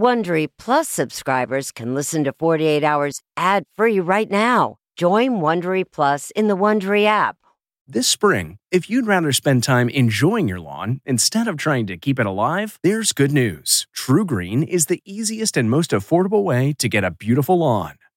Wondery Plus subscribers can listen to 48 Hours ad free right now. Join Wondery Plus in the Wondery app. This spring, if you'd rather spend time enjoying your lawn instead of trying to keep it alive, there's good news. TruGreen is the easiest and most affordable way to get a beautiful lawn.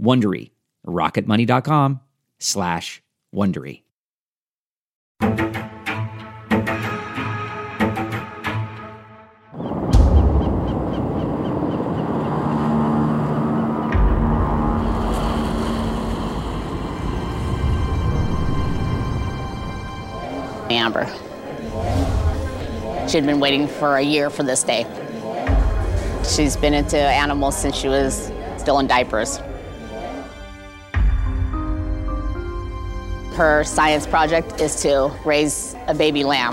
Wondery. rocketmoney.com slash Wondery. Amber. She had been waiting for a year for this day. She's been into animals since she was still in diapers. Her science project is to raise a baby lamb.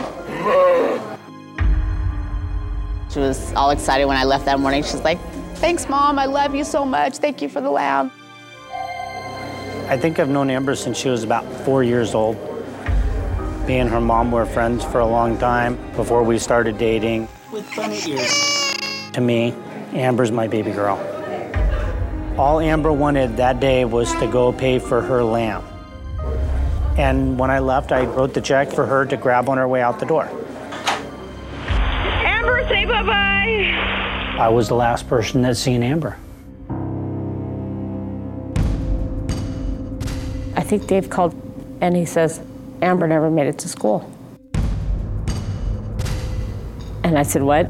She was all excited when I left that morning. She's like, Thanks, Mom. I love you so much. Thank you for the lamb. I think I've known Amber since she was about four years old. Me and her mom were friends for a long time before we started dating. With funny ears. To me, Amber's my baby girl. All Amber wanted that day was to go pay for her lamb. And when I left, I wrote the check for her to grab on her way out the door. Amber, say bye bye. I was the last person that seen Amber. I think Dave called and he says, Amber never made it to school. And I said, What?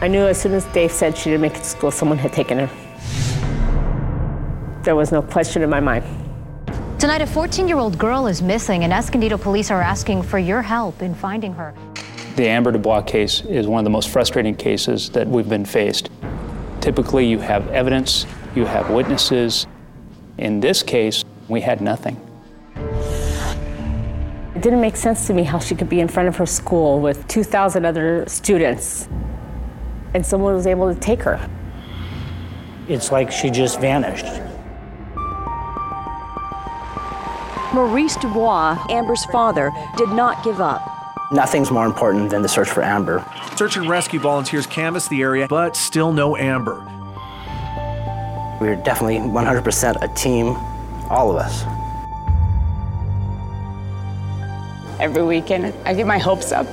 I knew as soon as Dave said she didn't make it to school, someone had taken her. There was no question in my mind. Tonight, a 14 year old girl is missing, and Escondido police are asking for your help in finding her. The Amber Dubois case is one of the most frustrating cases that we've been faced. Typically, you have evidence, you have witnesses. In this case, we had nothing. It didn't make sense to me how she could be in front of her school with 2,000 other students and someone was able to take her. It's like she just vanished. Maurice Dubois, Amber's father, did not give up. Nothing's more important than the search for Amber. Search and rescue volunteers canvassed the area, but still no Amber. We're definitely 100% a team, all of us. Every weekend, I get my hopes up.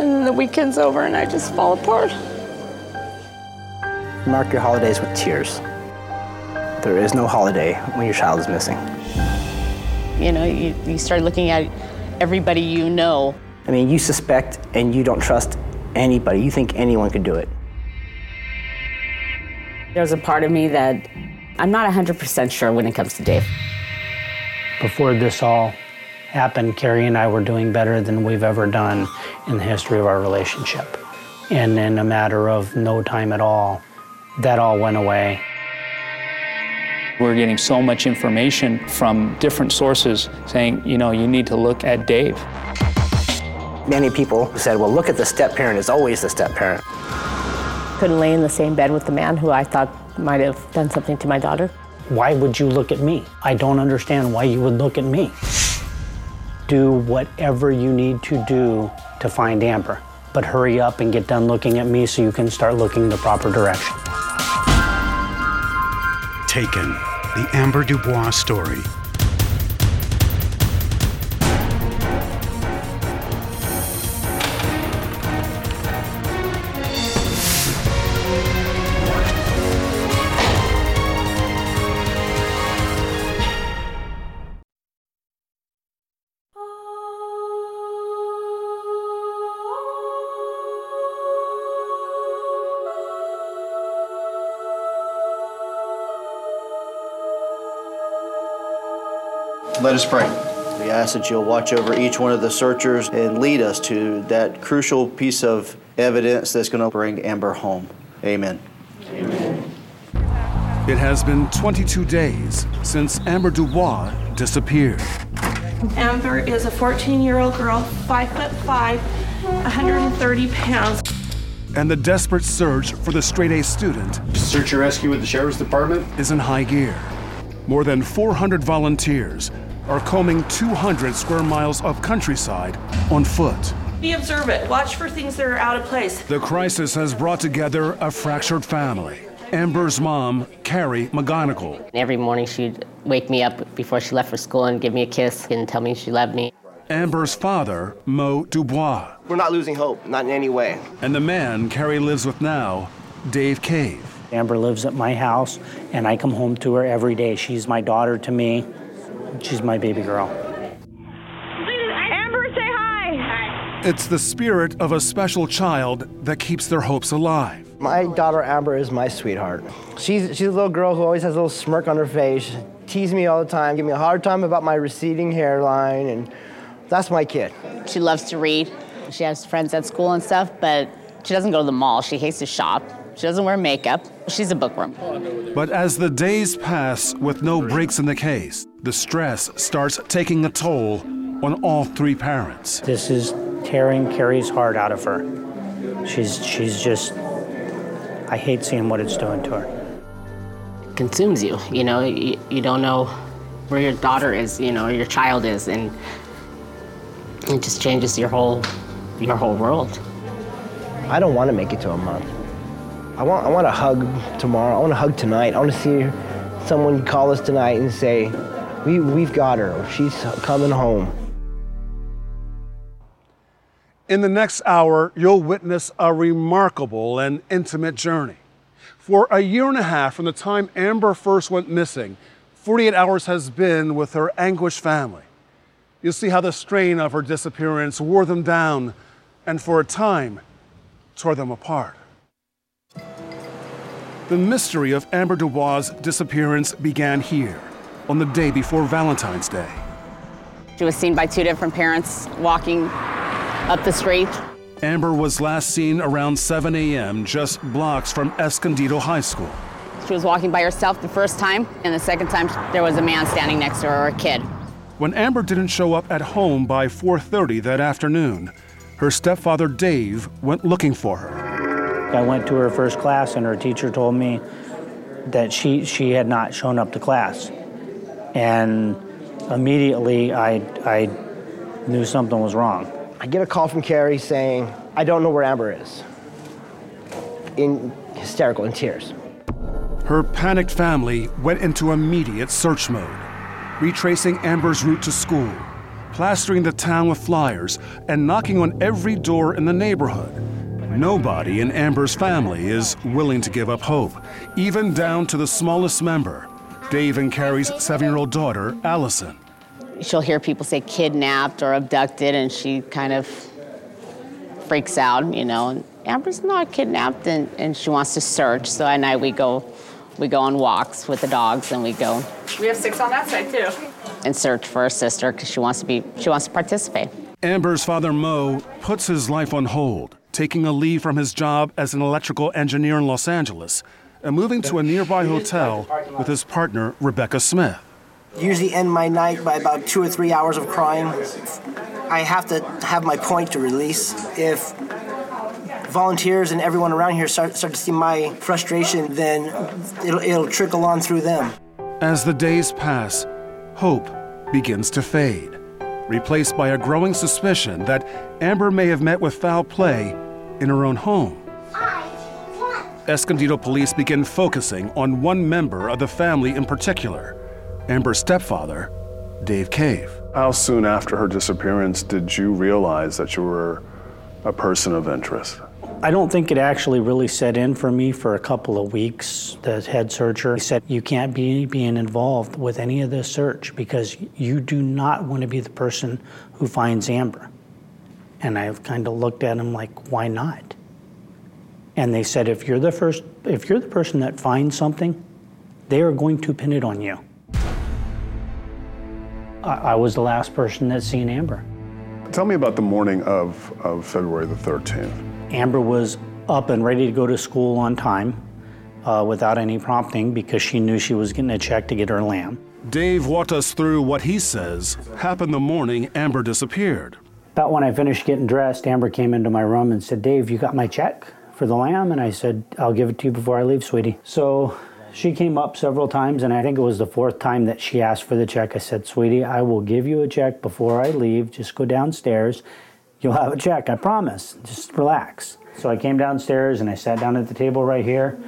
And then the weekend's over and I just fall apart. Mark your holidays with tears. There is no holiday when your child is missing. You know, you, you start looking at everybody you know. I mean, you suspect and you don't trust anybody. You think anyone could do it. There's a part of me that I'm not 100% sure when it comes to Dave. Before this all happened, Carrie and I were doing better than we've ever done in the history of our relationship. And in a matter of no time at all, that all went away. We're getting so much information from different sources saying, you know, you need to look at Dave. Many people said, well, look at the step parent, it's always the step parent. couldn't lay in the same bed with the man who I thought might have done something to my daughter. Why would you look at me? I don't understand why you would look at me. Do whatever you need to do to find Amber, but hurry up and get done looking at me so you can start looking the proper direction. Taken, the Amber Dubois story. Let us pray. We ask that you'll watch over each one of the searchers and lead us to that crucial piece of evidence that's going to bring Amber home. Amen. It has been 22 days since Amber Dubois disappeared. Amber is a 14 year old girl, 5 foot 5, 130 pounds. And the desperate search for the straight A student Search and rescue with the Sheriff's Department. is in high gear. More than 400 volunteers are combing 200 square miles of countryside on foot. Be observant. Watch for things that are out of place. The crisis has brought together a fractured family. Amber's mom, Carrie McGonigle, Every morning she'd wake me up before she left for school and give me a kiss and tell me she loved me. Amber's father, Mo Dubois, We're not losing hope, not in any way. and the man Carrie lives with now, Dave Cave. Amber lives at my house, and I come home to her every day. She's my daughter to me. She's my baby girl. Amber, say hi. It's the spirit of a special child that keeps their hopes alive. My daughter Amber is my sweetheart. She's, she's a little girl who always has a little smirk on her face, tease me all the time, give me a hard time about my receding hairline, and that's my kid. She loves to read. She has friends at school and stuff, but she doesn't go to the mall. She hates to shop. She doesn't wear makeup. She's a bookworm. But as the days pass with no breaks in the case, the stress starts taking a toll on all three parents. This is tearing Carrie's heart out of her. She's she's just I hate seeing what it's doing to her. consumes you. You know, you, you don't know where your daughter is, you know, or your child is, and it just changes your whole your whole world. I don't want to make it to a month. I want, I want a hug tomorrow. I want a hug tonight. I want to see someone call us tonight and say, we, we've got her. She's coming home. In the next hour, you'll witness a remarkable and intimate journey. For a year and a half from the time Amber first went missing, 48 hours has been with her anguished family. You'll see how the strain of her disappearance wore them down and for a time tore them apart. The mystery of Amber Dubois' disappearance began here on the day before Valentine's Day. She was seen by two different parents walking up the street. Amber was last seen around 7 a.m., just blocks from Escondido High School. She was walking by herself the first time, and the second time there was a man standing next to her, or a kid. When Amber didn't show up at home by 4:30 that afternoon, her stepfather Dave went looking for her. I went to her first class, and her teacher told me that she she had not shown up to class, and immediately I I knew something was wrong. I get a call from Carrie saying, I don't know where Amber is. In hysterical, in tears. Her panicked family went into immediate search mode, retracing Amber's route to school, plastering the town with flyers, and knocking on every door in the neighborhood. Nobody in Amber's family is willing to give up hope, even down to the smallest member, Dave and Carrie's seven year old daughter, Allison. She'll hear people say kidnapped or abducted, and she kind of freaks out, you know. And Amber's not kidnapped, and, and she wants to search. So at night we go, we go on walks with the dogs, and we go We have six on that side too. and search for her sister because she wants to be, she wants to participate. Amber's father, Mo, puts his life on hold, taking a leave from his job as an electrical engineer in Los Angeles and moving to a nearby hotel with his partner, Rebecca Smith. Usually end my night by about two or three hours of crying. I have to have my point to release. If volunteers and everyone around here start, start to see my frustration, then it'll, it'll trickle on through them. As the days pass, hope begins to fade, replaced by a growing suspicion that Amber may have met with foul play in her own home. Escondido police begin focusing on one member of the family in particular Amber's stepfather, Dave Cave. How soon after her disappearance did you realize that you were a person of interest? I don't think it actually really set in for me for a couple of weeks. The head searcher said, You can't be being involved with any of this search because you do not want to be the person who finds Amber. And I have kind of looked at him like, Why not? And they said, If you're the first, if you're the person that finds something, they are going to pin it on you. I, I was the last person that seen Amber. Tell me about the morning of, of February the 13th. Amber was up and ready to go to school on time uh, without any prompting because she knew she was getting a check to get her lamb. Dave walked us through what he says happened the morning Amber disappeared. About when I finished getting dressed, Amber came into my room and said, Dave, you got my check for the lamb? And I said, I'll give it to you before I leave, sweetie. So she came up several times, and I think it was the fourth time that she asked for the check. I said, Sweetie, I will give you a check before I leave. Just go downstairs. You'll have a check, I promise. Just relax. So I came downstairs and I sat down at the table right here.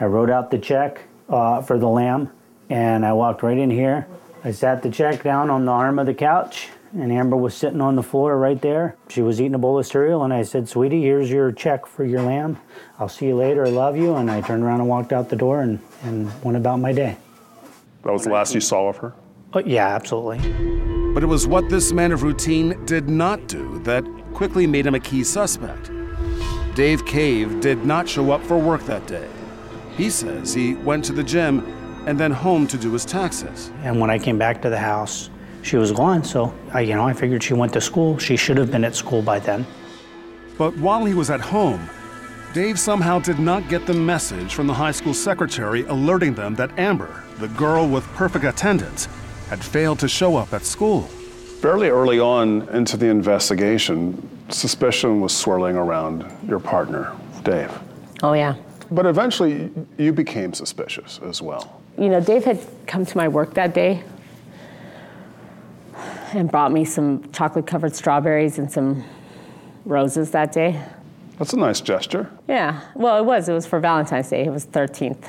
I wrote out the check uh, for the lamb, and I walked right in here. I sat the check down on the arm of the couch, and Amber was sitting on the floor right there. She was eating a bowl of cereal, and I said, Sweetie, here's your check for your lamb. I'll see you later. I love you. And I turned around and walked out the door and, and went about my day. That was the last you saw of her? Oh, yeah, absolutely. But it was what this man of routine did not do that quickly made him a key suspect. Dave Cave did not show up for work that day. He says he went to the gym and then home to do his taxes. And when I came back to the house, she was gone. So, I, you know, I figured she went to school. She should have been at school by then. But while he was at home, Dave somehow did not get the message from the high school secretary alerting them that Amber, the girl with perfect attendance, had failed to show up at school. Fairly early on into the investigation, suspicion was swirling around your partner, Dave. Oh, yeah. But eventually, you became suspicious as well. You know, Dave had come to my work that day and brought me some chocolate covered strawberries and some roses that day. That's a nice gesture. Yeah, well, it was. It was for Valentine's Day. It was 13th.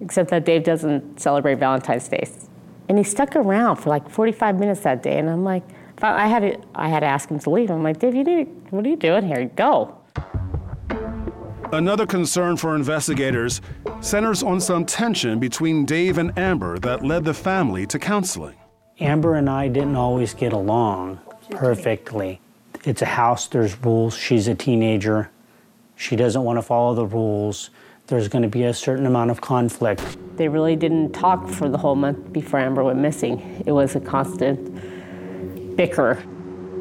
Except that Dave doesn't celebrate Valentine's Day. And he stuck around for like 45 minutes that day. And I'm like, I had to, I had to ask him to leave. I'm like, Dave, you need, what are you doing here? Go. Another concern for investigators centers on some tension between Dave and Amber that led the family to counseling. Amber and I didn't always get along perfectly. It's a house, there's rules. She's a teenager. She doesn't want to follow the rules. There's going to be a certain amount of conflict. They really didn't talk for the whole month before Amber went missing. It was a constant bicker.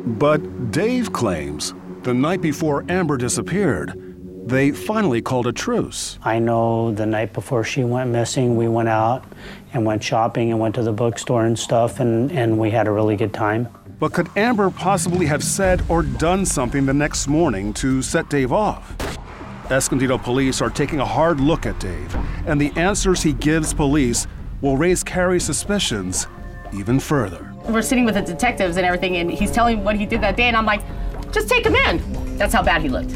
But Dave claims the night before Amber disappeared, they finally called a truce. I know the night before she went missing, we went out and went shopping and went to the bookstore and stuff, and, and we had a really good time. But could Amber possibly have said or done something the next morning to set Dave off? Escondido police are taking a hard look at Dave, and the answers he gives police will raise Carrie's suspicions even further. We're sitting with the detectives and everything, and he's telling what he did that day, and I'm like, just take him in. That's how bad he looked.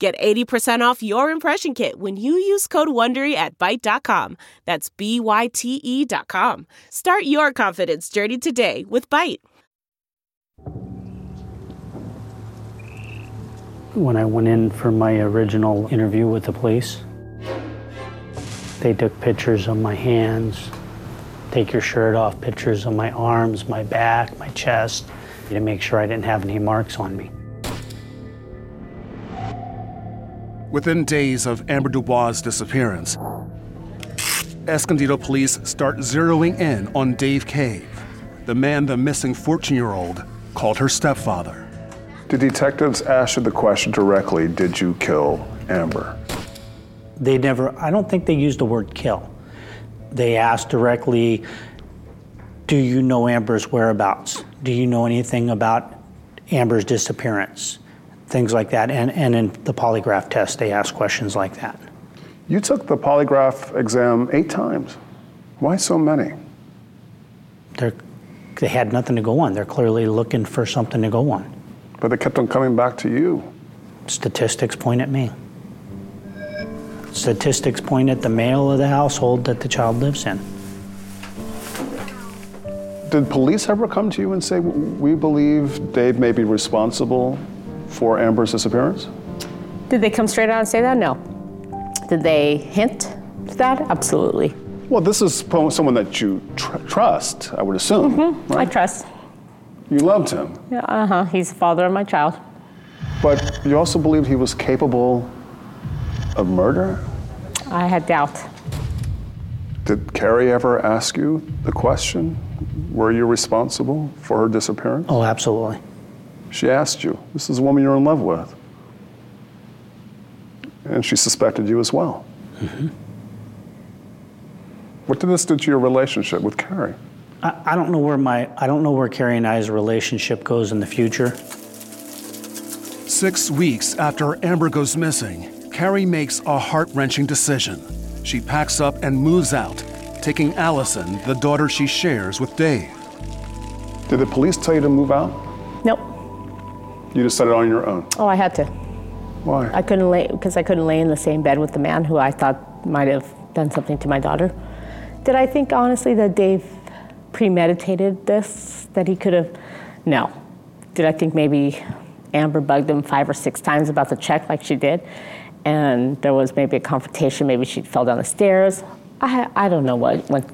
Get 80% off your impression kit when you use code WONDERY at Byte.com. That's B-Y-T-E dot com. Start your confidence journey today with Byte. When I went in for my original interview with the police, they took pictures of my hands, take your shirt off, pictures of my arms, my back, my chest, to make sure I didn't have any marks on me. Within days of Amber Dubois' disappearance, Escondido police start zeroing in on Dave Cave, the man the missing 14 year old called her stepfather. Did detectives ask you the question directly Did you kill Amber? They never, I don't think they used the word kill. They asked directly, Do you know Amber's whereabouts? Do you know anything about Amber's disappearance? Things like that. And, and in the polygraph test, they ask questions like that. You took the polygraph exam eight times. Why so many? They're, they had nothing to go on. They're clearly looking for something to go on. But they kept on coming back to you. Statistics point at me. Statistics point at the male of the household that the child lives in. Did police ever come to you and say, We believe Dave may be responsible for Amber's disappearance? Did they come straight out and say that? No. Did they hint to that? Absolutely. Well, this is someone that you tr- trust, I would assume. Mm-hmm. I trust. You loved him, Yeah, uh huh. He's the father of my child. but you also believed he was capable of murder? I had doubt. Did Carrie ever ask you the question? Were you responsible for her disappearance? Oh, absolutely. She asked you. This is a woman you're in love with. And she suspected you as well. Mm-hmm. What did this do to your relationship with Carrie? I, I don't know where my I don't know where Carrie and I's relationship goes in the future. Six weeks after Amber goes missing, Carrie makes a heart wrenching decision. She packs up and moves out, taking Allison, the daughter she shares with Dave. Did the police tell you to move out? You decided on your own. Oh, I had to. Why? I couldn't lay because I couldn't lay in the same bed with the man who I thought might have done something to my daughter. Did I think honestly that Dave premeditated this? That he could have? No. Did I think maybe Amber bugged him five or six times about the check like she did, and there was maybe a confrontation? Maybe she fell down the stairs. I I don't know what went.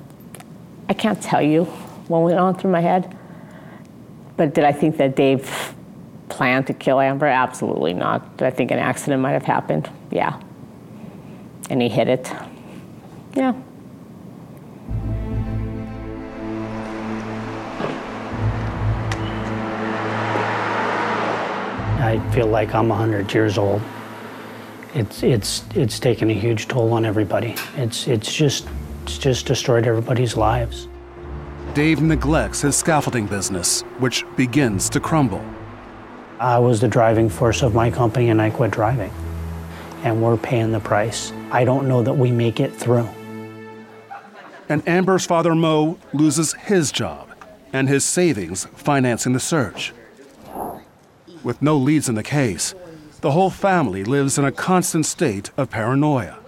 I can't tell you what went on through my head. But did I think that Dave planned to kill Amber? Absolutely not. Did I think an accident might have happened? Yeah. And he hit it. Yeah. I feel like I'm 100 years old. It's it's it's taken a huge toll on everybody. It's it's just it's just destroyed everybody's lives. Dave neglects his scaffolding business, which begins to crumble. I was the driving force of my company and I quit driving. And we're paying the price. I don't know that we make it through. And Amber's father, Mo, loses his job and his savings financing the search. With no leads in the case, the whole family lives in a constant state of paranoia.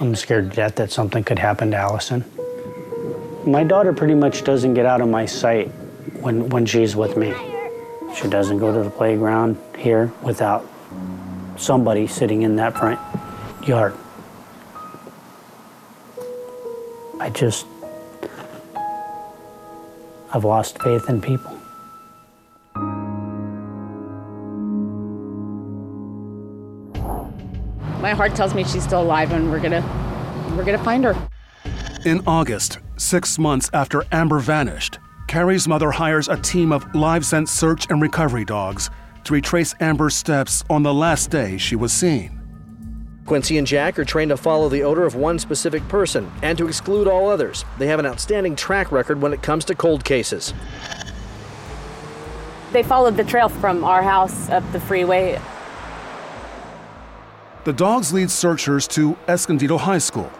I'm scared to death that something could happen to Allison. My daughter pretty much doesn't get out of my sight when, when she's with me. She doesn't go to the playground here without somebody sitting in that front yard. I just, I've lost faith in people. My heart tells me she's still alive and we're gonna we're gonna find her. In August, six months after Amber vanished, Carrie's mother hires a team of live scent search and recovery dogs to retrace Amber's steps on the last day she was seen. Quincy and Jack are trained to follow the odor of one specific person and to exclude all others. They have an outstanding track record when it comes to cold cases. They followed the trail from our house up the freeway. The dogs lead searchers to Escondido High School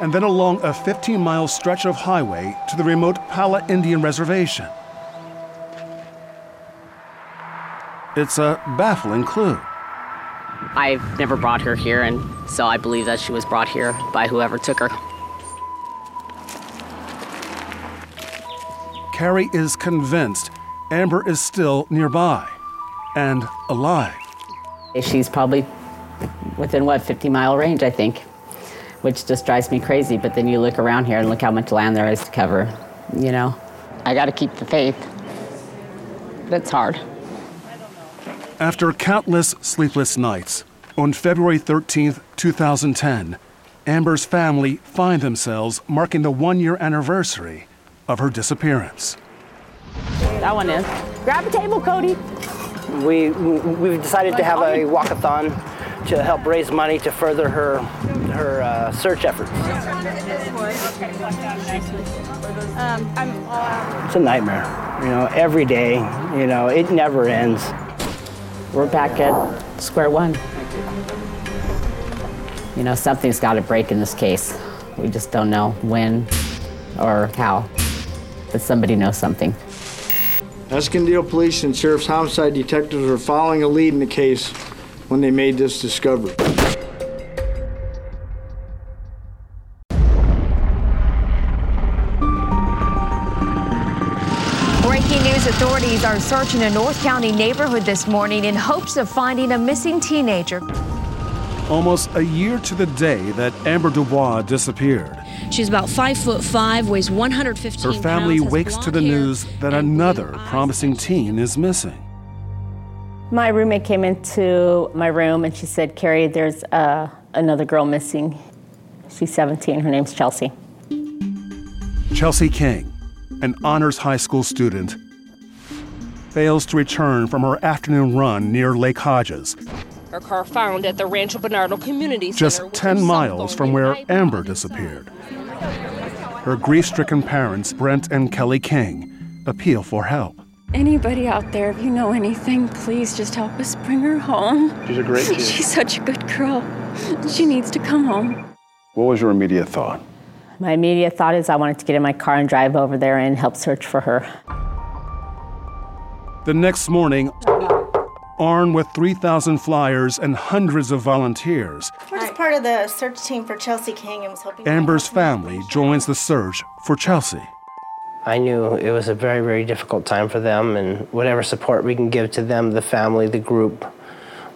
and then along a 15 mile stretch of highway to the remote Pala Indian Reservation. It's a baffling clue. I've never brought her here, and so I believe that she was brought here by whoever took her. Carrie is convinced Amber is still nearby and alive. She's probably within what 50 mile range, I think, which just drives me crazy. But then you look around here and look how much land there is to cover. You know, I got to keep the faith. That's hard. After countless sleepless nights, on February 13th, 2010, Amber's family find themselves marking the one year anniversary of her disappearance. That one is. Grab a table, Cody. We, we've decided to have a walkathon to help raise money to further her, her uh, search efforts. It's a nightmare, you know, every day, you know, it never ends. We're back at square one. You know, something's got to break in this case. We just don't know when or how, but somebody knows something. Escondido Police and Sheriff's Homicide Detectives were following a lead in the case when they made this discovery. Authorities are searching a North County neighborhood this morning in hopes of finding a missing teenager. Almost a year to the day that Amber Dubois disappeared, She's about five foot five, weighs 115 her family pounds, wakes to the hair. news that another promising teen is missing. My roommate came into my room and she said, Carrie, there's uh, another girl missing. She's 17. Her name's Chelsea. Chelsea King, an honors high school student, fails to return from her afternoon run near Lake Hodges, Her car found at the Rancho Bernardo Community just Center. with 10 miles from where. Amber disappeared. Her grief stricken parents, Brent and Kelly King, appeal for help. Anybody out there, if you know anything, please just help us bring her home. She's a great kid. She's such a good girl. She needs to come home. What was your immediate thought? My immediate thought is I wanted to get in my car and drive over there and help search for her. The next morning, armed with 3,000 flyers and hundreds of volunteers, We're just part of the search team for Chelsea King and was hoping. Amber's family joins the search for Chelsea. I knew it was a very, very difficult time for them, and whatever support we can give to them, the family, the group,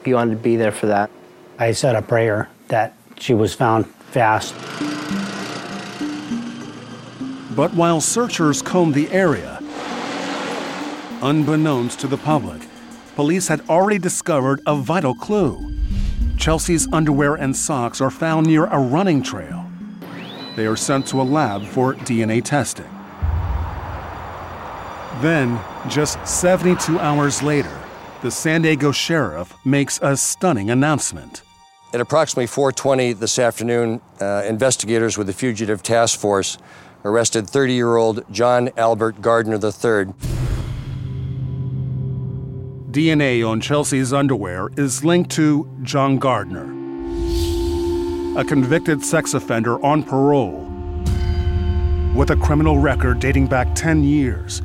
we wanted to be there for that. I said a prayer that she was found fast. But while searchers combed the area, unbeknownst to the public, police had already discovered a vital clue. Chelsea's underwear and socks are found near a running trail. They are sent to a lab for DNA testing. Then, just 72 hours later, the San Diego sheriff makes a stunning announcement. At approximately 4:20 this afternoon, uh, investigators with the Fugitive Task Force arrested 30-year-old John Albert Gardner III. DNA on Chelsea's underwear is linked to John Gardner, a convicted sex offender on parole with a criminal record dating back 10 years.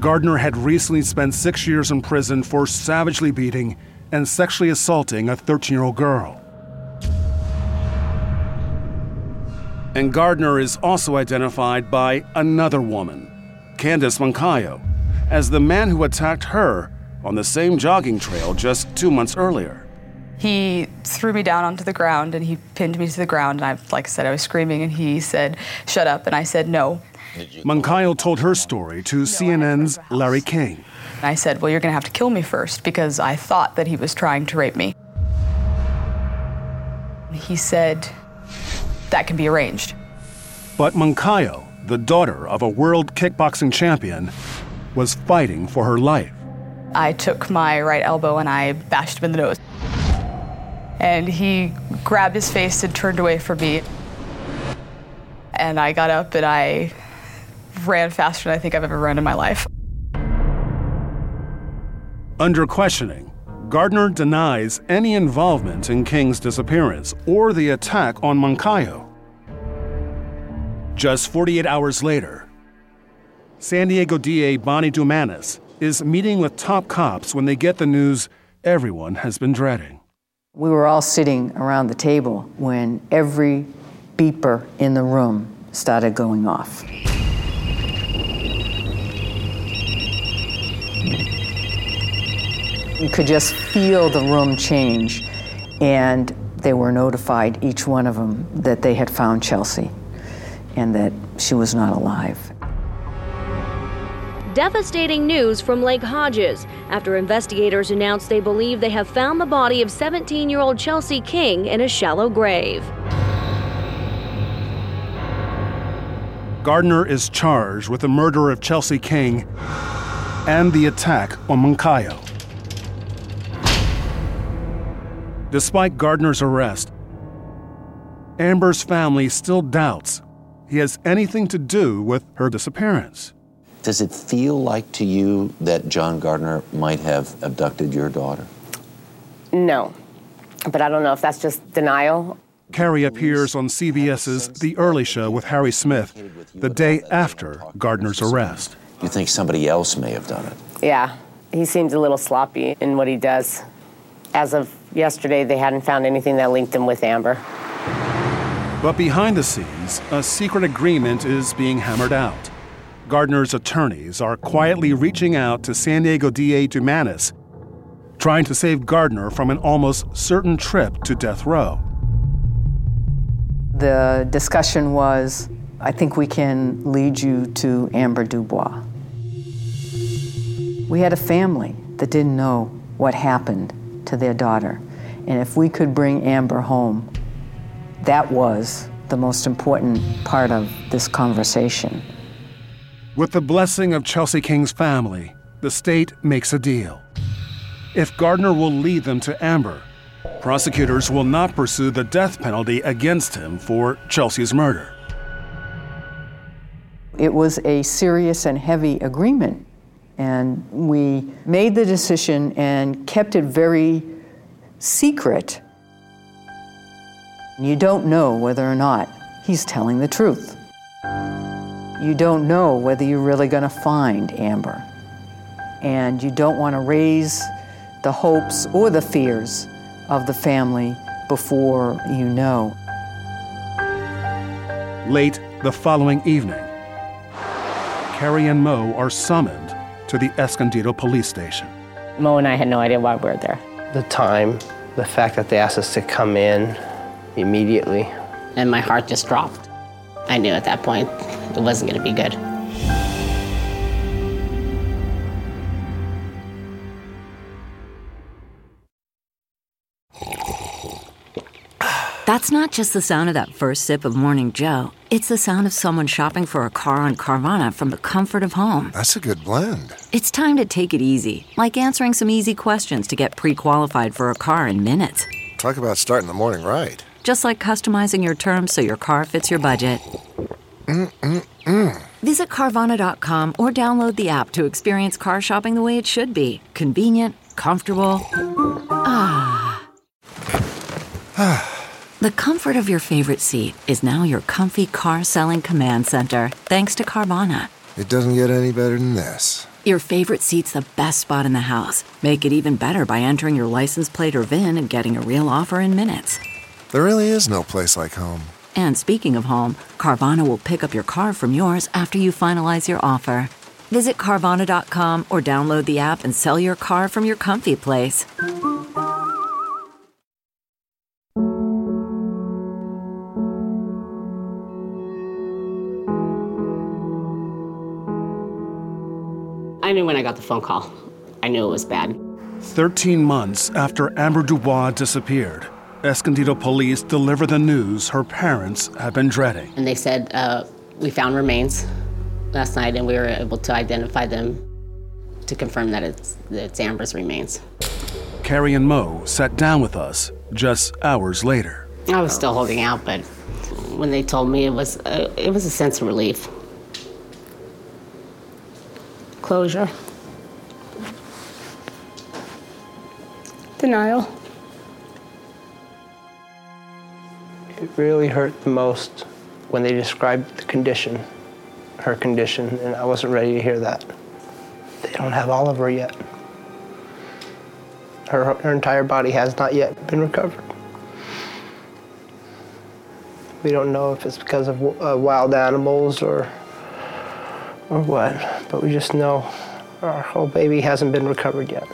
Gardner had recently spent six years in prison for savagely beating and sexually assaulting a 13 year old girl. And Gardner is also identified by another woman, Candice Moncayo, as the man who attacked her on the same jogging trail just two months earlier. He threw me down onto the ground and he pinned me to the ground. And I, like I said, I was screaming and he said, shut up. And I said, no. Moncayo told her story to CNN's Larry King. And I said, well, you're going to have to kill me first because I thought that he was trying to rape me. He said, that can be arranged. But Moncayo, the daughter of a world kickboxing champion, was fighting for her life. I took my right elbow and I bashed him in the nose. And he grabbed his face and turned away from me. And I got up and I ran faster than I think I've ever run in my life. Under questioning, Gardner denies any involvement in King's disappearance or the attack on Moncayo. Just 48 hours later, San Diego DA Bonnie Dumanis is meeting with top cops when they get the news everyone has been dreading. We were all sitting around the table when every beeper in the room started going off. You could just feel the room change, and they were notified, each one of them, that they had found Chelsea and that she was not alive. Devastating news from Lake Hodges after investigators announced they believe they have found the body of 17 year old Chelsea King in a shallow grave. Gardner is charged with the murder of Chelsea King and the attack on Moncayo. Despite Gardner's arrest, Amber's family still doubts he has anything to do with her disappearance. Does it feel like to you that John Gardner might have abducted your daughter? No, but I don't know if that's just denial. Carrie appears on CBS's The Early Show with Harry Smith the day after Gardner's arrest. You think somebody else may have done it? Yeah, he seems a little sloppy in what he does. As of yesterday, they hadn't found anything that linked him with Amber. But behind the scenes, a secret agreement is being hammered out. Gardner's attorneys are quietly reaching out to San Diego DA Dumanis, trying to save Gardner from an almost certain trip to death row. The discussion was I think we can lead you to Amber Dubois. We had a family that didn't know what happened to their daughter. And if we could bring Amber home, that was the most important part of this conversation. With the blessing of Chelsea King's family, the state makes a deal. If Gardner will lead them to Amber, prosecutors will not pursue the death penalty against him for Chelsea's murder. It was a serious and heavy agreement, and we made the decision and kept it very secret. You don't know whether or not he's telling the truth. You don't know whether you're really going to find Amber. And you don't want to raise the hopes or the fears of the family before you know. Late the following evening, Carrie and Mo are summoned to the Escondido police station. Mo and I had no idea why we were there. The time, the fact that they asked us to come in immediately. And my heart just dropped. I knew at that point it wasn't going to be good. That's not just the sound of that first sip of Morning Joe. It's the sound of someone shopping for a car on Carvana from the comfort of home. That's a good blend. It's time to take it easy, like answering some easy questions to get pre qualified for a car in minutes. Talk about starting the morning right. Just like customizing your terms so your car fits your budget. Mm-mm-mm. Visit Carvana.com or download the app to experience car shopping the way it should be convenient, comfortable. Ah. the comfort of your favorite seat is now your comfy car selling command center, thanks to Carvana. It doesn't get any better than this. Your favorite seat's the best spot in the house. Make it even better by entering your license plate or VIN and getting a real offer in minutes. There really is no place like home. And speaking of home, Carvana will pick up your car from yours after you finalize your offer. Visit Carvana.com or download the app and sell your car from your comfy place. I knew when I got the phone call. I knew it was bad. 13 months after Amber Dubois disappeared, Escondido police deliver the news her parents have been dreading. And they said, uh, We found remains last night and we were able to identify them to confirm that it's, that it's Amber's remains. Carrie and Mo sat down with us just hours later. I was still holding out, but when they told me, it was, uh, it was a sense of relief. closure. Denial. It really hurt the most when they described the condition, her condition, and I wasn't ready to hear that. They don't have Oliver yet. Her, yet. her entire body has not yet been recovered. We don't know if it's because of uh, wild animals or or what, but we just know our whole baby hasn't been recovered yet.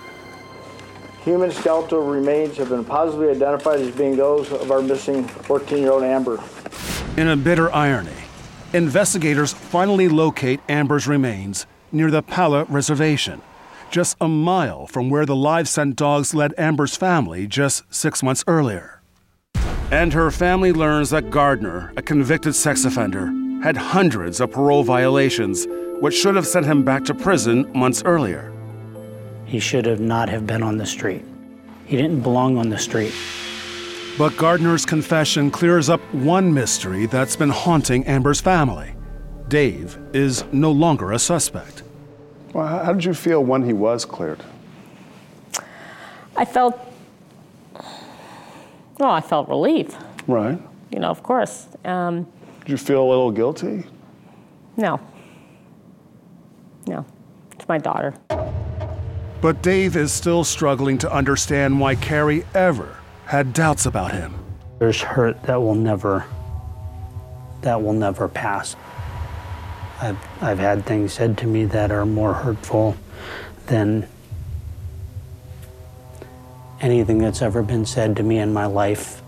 Human skeletal remains have been positively identified as being those of our missing 14 year old Amber. In a bitter irony, investigators finally locate Amber's remains near the Pala Reservation, just a mile from where the live scent dogs led Amber's family just six months earlier. And her family learns that Gardner, a convicted sex offender, had hundreds of parole violations, which should have sent him back to prison months earlier. He should have not have been on the street. He didn't belong on the street. But Gardner's confession clears up one mystery that's been haunting Amber's family. Dave is no longer a suspect. Well, how did you feel when he was cleared? I felt, well, I felt relief. Right. You know, of course. Um, Did you feel a little guilty? no. No. It's my daughter. But Dave is still struggling to understand why Carrie ever had doubts about him. There's hurt that will never, that will never pass. I've, I've had things said to me that are more hurtful than anything that's ever been said to me in my life.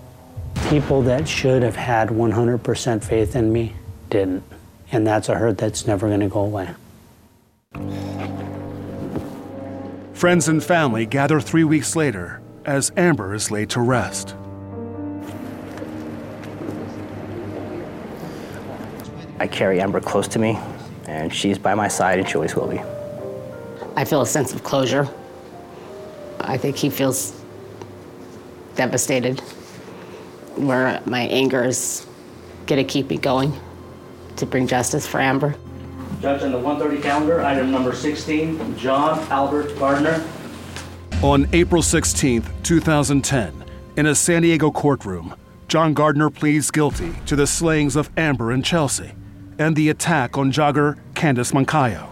People that should have had 100% faith in me didn't. And that's a hurt that's never going to go away. Friends and family gather three weeks later as Amber is laid to rest. I carry Amber close to me, and she's by my side, and she always will be. I feel a sense of closure. I think he feels devastated, where my anger is going to keep me going to bring justice for Amber. Judge on the 130 calendar, item number 16, John Albert Gardner. On April 16, 2010, in a San Diego courtroom, John Gardner pleads guilty to the slayings of Amber and Chelsea and the attack on jogger Candice Moncayo.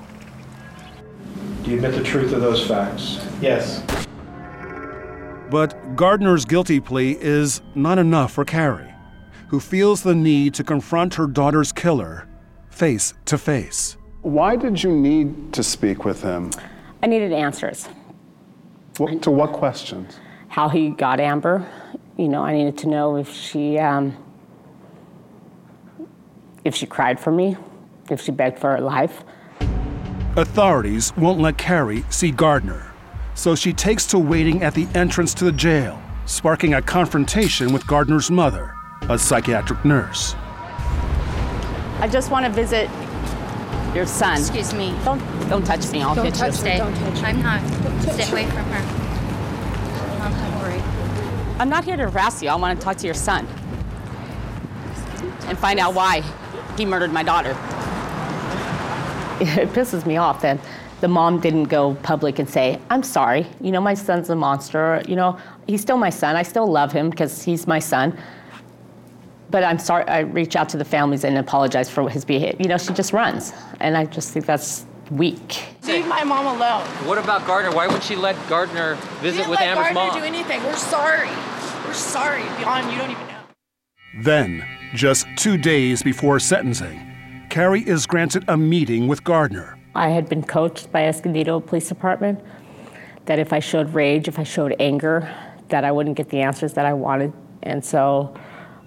Do you admit the truth of those facts? Yes. But Gardner's guilty plea is not enough for Carrie, who feels the need to confront her daughter's killer face to face. Why did you need to speak with him? I needed answers. What, to what questions? How he got Amber. You know, I needed to know if she, um, if she cried for me, if she begged for her life. Authorities won't let Carrie see Gardner, so she takes to waiting at the entrance to the jail, sparking a confrontation with Gardner's mother, a psychiatric nurse. I just want to visit your son. Excuse me. Don't don't touch me. I'll Don't hit touch you. her. Don't touch her. I'm not. Stay away from her. I'm not worried. I'm not here to harass you. I want to talk to your son and find out why he murdered my daughter. It pisses me off that the mom didn't go public and say, I'm sorry, you know, my son's a monster, you know, he's still my son. I still love him because he's my son. But I'm sorry, I reach out to the families and apologize for his behavior. You know, she just runs. And I just think that's weak. Leave my mom alone. What about Gardner? Why would she let Gardner visit didn't with let Amber's Gardner mom? do anything. We're sorry. We're sorry. Beyond you don't even know. Then, just two days before sentencing, Carrie is granted a meeting with Gardner. I had been coached by Escondido Police Department that if I showed rage, if I showed anger, that I wouldn't get the answers that I wanted. And so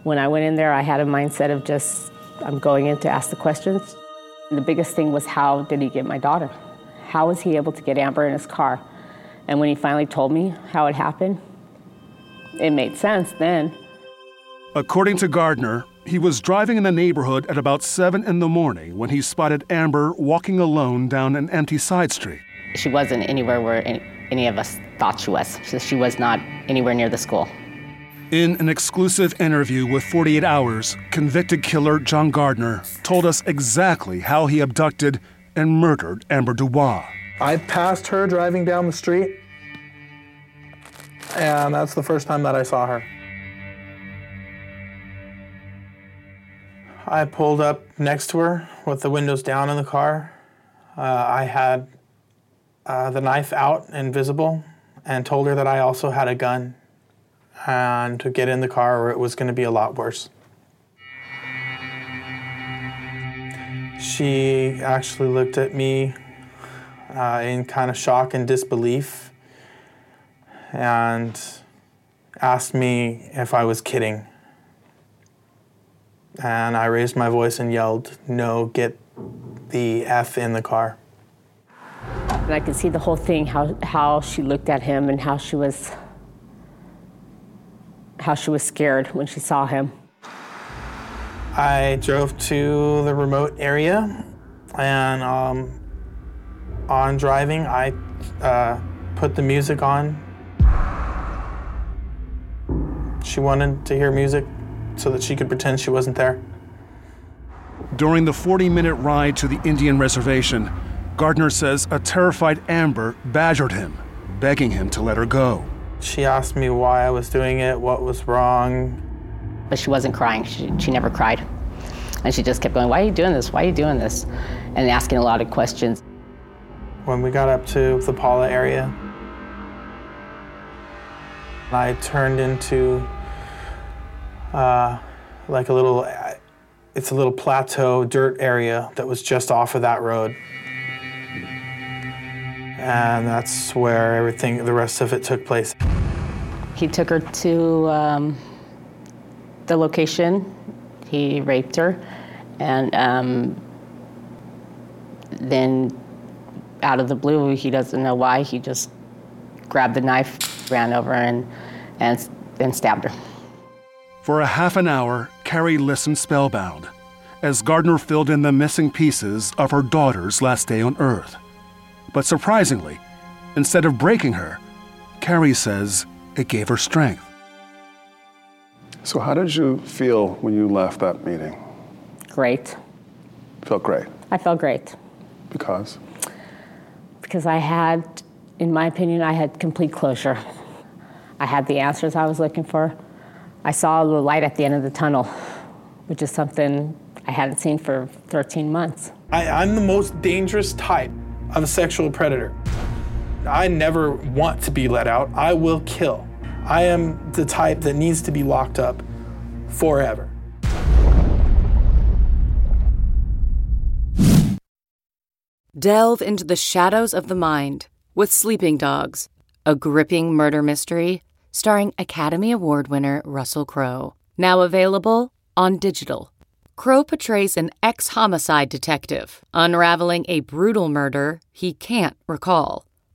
when I went in there, I had a mindset of just, I'm going in to ask the questions. And the biggest thing was how did he get my daughter? How was he able to get Amber in his car? And when he finally told me how it happened, it made sense then. According to Gardner, he was driving in the neighborhood at about 7 in the morning when he spotted Amber walking alone down an empty side street. She wasn't anywhere where any, any of us thought she was. She, she was not anywhere near the school. In an exclusive interview with 48 Hours, convicted killer John Gardner told us exactly how he abducted and murdered Amber Dubois. I passed her driving down the street, and that's the first time that I saw her. I pulled up next to her with the windows down in the car. Uh, I had uh, the knife out and visible and told her that I also had a gun and to get in the car or it was going to be a lot worse. She actually looked at me uh, in kind of shock and disbelief and asked me if I was kidding. And I raised my voice and yelled, No, get the F in the car. And I could see the whole thing how, how she looked at him and how she was how she was scared when she saw him. I drove to the remote area, and um, on driving, I uh, put the music on. She wanted to hear music so that she could pretend she wasn't there. During the 40 minute ride to the Indian reservation, Gardner says a terrified Amber badgered him, begging him to let her go. She asked me why I was doing it, what was wrong. But she wasn't crying. She, she never cried. And she just kept going, Why are you doing this? Why are you doing this? And asking a lot of questions. When we got up to the Pala area, I turned into uh, like a little, it's a little plateau dirt area that was just off of that road. And that's where everything, the rest of it took place. He took her to um, the location. He raped her. And um, then, out of the blue, he doesn't know why, he just grabbed the knife, ran over, and, and, and stabbed her. For a half an hour, Carrie listened spellbound as Gardner filled in the missing pieces of her daughter's last day on Earth. But surprisingly, instead of breaking her, Carrie says it gave her strength. So, how did you feel when you left that meeting? Great. Felt great. I felt great. Because? Because I had, in my opinion, I had complete closure. I had the answers I was looking for. I saw the light at the end of the tunnel, which is something I hadn't seen for 13 months. I, I'm the most dangerous type of a sexual predator. I never want to be let out. I will kill. I am the type that needs to be locked up forever. Delve into the shadows of the mind with Sleeping Dogs, a gripping murder mystery starring Academy Award winner Russell Crowe. Now available on digital. Crowe portrays an ex homicide detective unraveling a brutal murder he can't recall.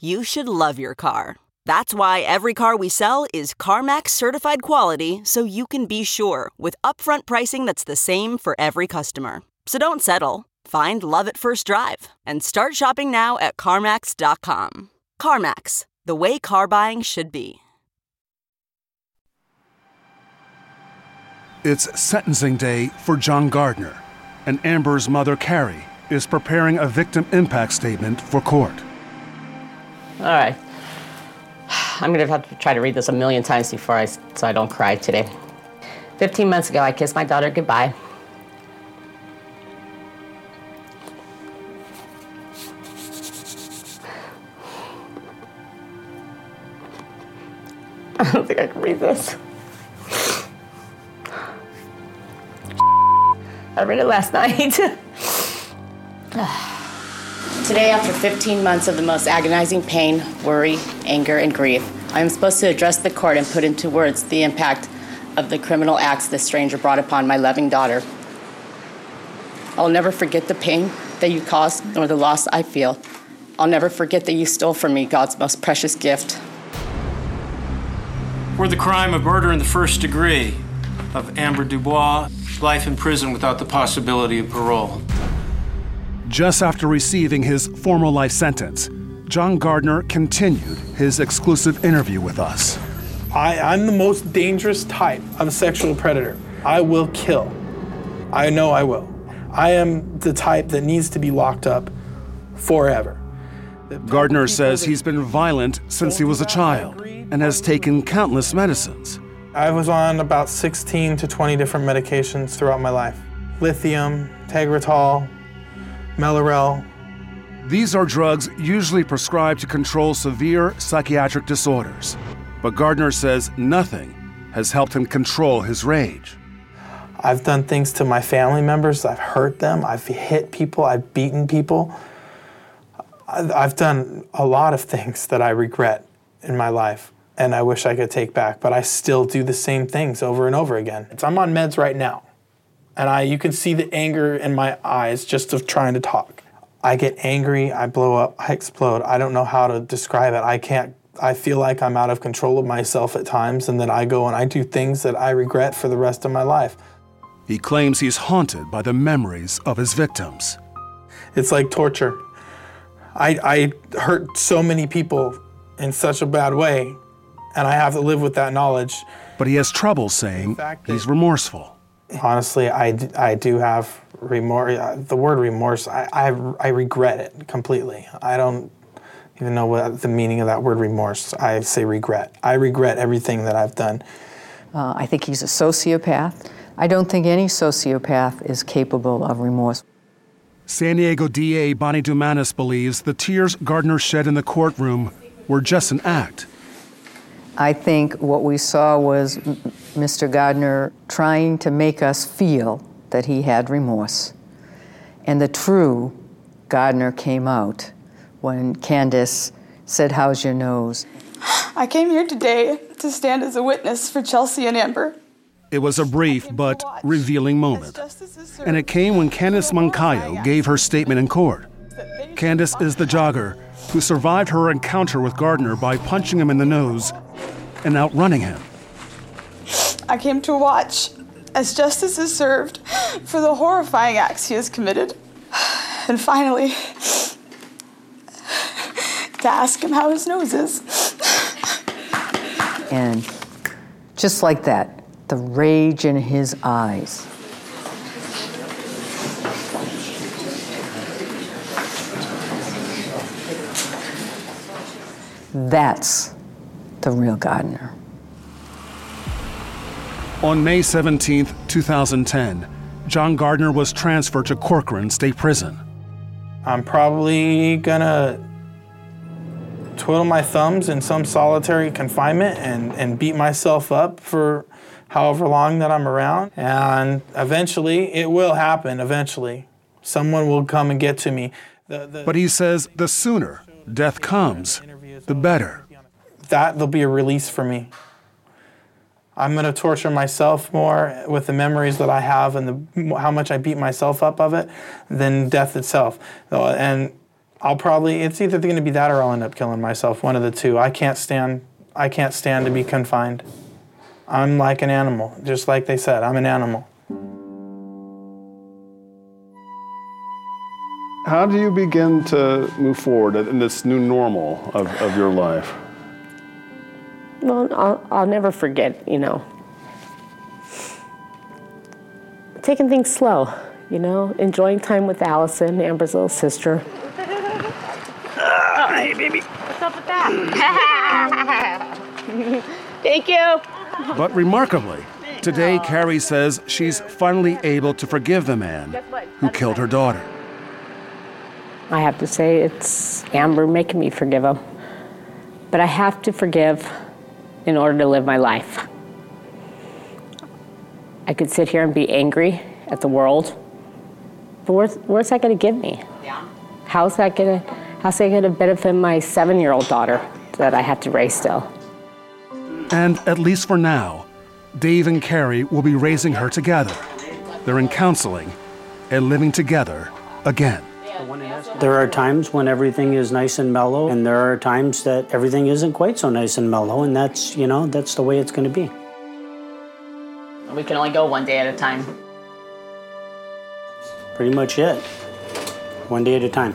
you should love your car. That's why every car we sell is CarMax certified quality so you can be sure with upfront pricing that's the same for every customer. So don't settle. Find love at first drive and start shopping now at CarMax.com. CarMax, the way car buying should be. It's sentencing day for John Gardner, and Amber's mother, Carrie, is preparing a victim impact statement for court. All right. I'm going to have to try to read this a million times before I, so I don't cry today. 15 months ago, I kissed my daughter goodbye. I don't think I can read this. I read it last night. Today, after 15 months of the most agonizing pain, worry, anger, and grief, I am supposed to address the court and put into words the impact of the criminal acts this stranger brought upon my loving daughter. I'll never forget the pain that you caused nor the loss I feel I'll never forget that you stole from me God's most precious gift. For the crime of murder in the first degree of Amber Dubois, life in prison without the possibility of parole. Just after receiving his formal life sentence, John Gardner continued his exclusive interview with us. I, I'm the most dangerous type of sexual predator. I will kill. I know I will. I am the type that needs to be locked up forever. Gardner says he's been violent since he was a child and has taken countless medicines. I was on about 16 to 20 different medications throughout my life lithium, Tegretol, Mellaril. These are drugs usually prescribed to control severe psychiatric disorders. But Gardner says nothing has helped him control his rage. I've done things to my family members. I've hurt them. I've hit people. I've beaten people. I've done a lot of things that I regret in my life and I wish I could take back, but I still do the same things over and over again. I'm on meds right now, and I, you can see the anger in my eyes just of trying to talk. I get angry, I blow up, I explode. I don't know how to describe it. I can't, I feel like I'm out of control of myself at times, and then I go and I do things that I regret for the rest of my life. He claims he's haunted by the memories of his victims. It's like torture. I, I hurt so many people in such a bad way and I have to live with that knowledge. But he has trouble saying he's remorseful. Honestly, I, I do have remorse. Uh, the word remorse, I, I, I regret it completely. I don't even know what the meaning of that word remorse. I say regret. I regret everything that I've done. Uh, I think he's a sociopath. I don't think any sociopath is capable of remorse. San Diego DA Bonnie Dumanis believes the tears Gardner shed in the courtroom were just an act. I think what we saw was Mr. Gardner trying to make us feel that he had remorse. And the true Gardner came out when Candice said, How's your nose? I came here today to stand as a witness for Chelsea and Amber. It was a brief but revealing moment. And it came when Candice Moncayo gave her statement in court. Candice is the jogger who survived her encounter with Gardner by punching him in the nose and outrunning him. I came to watch as justice is served for the horrifying acts he has committed. And finally, to ask him how his nose is. And just like that, the rage in his eyes. That's the real Gardner. On May 17, 2010, John Gardner was transferred to Corcoran State Prison. I'm probably gonna twiddle my thumbs in some solitary confinement and, and beat myself up for however long that I'm around. And eventually, it will happen. Eventually, someone will come and get to me. The, the, but he says the sooner death comes, the better that there'll be a release for me. I'm going to torture myself more with the memories that I have and the, how much I beat myself up of it than death itself. And I'll probably it's either going to be that or I'll end up killing myself. One of the two. I can't stand. I can't stand to be confined. I'm like an animal, just like they said. I'm an animal. How do you begin to move forward in this new normal of, of your life? Well, I'll, I'll never forget, you know, taking things slow, you know, enjoying time with Allison, Amber's little sister. Hey, baby. What's up with that? Thank you. But remarkably, today Carrie says she's finally able to forgive the man who killed her daughter. I have to say, it's Amber making me forgive him. But I have to forgive in order to live my life. I could sit here and be angry at the world, but where's, where's that going to get me? Yeah. How's that going to how's that going to benefit my seven-year-old daughter that I have to raise still? And at least for now, Dave and Carrie will be raising her together. They're in counseling and living together again. There are times when everything is nice and mellow, and there are times that everything isn't quite so nice and mellow, and that's, you know, that's the way it's going to be. We can only go one day at a time. Pretty much it. One day at a time.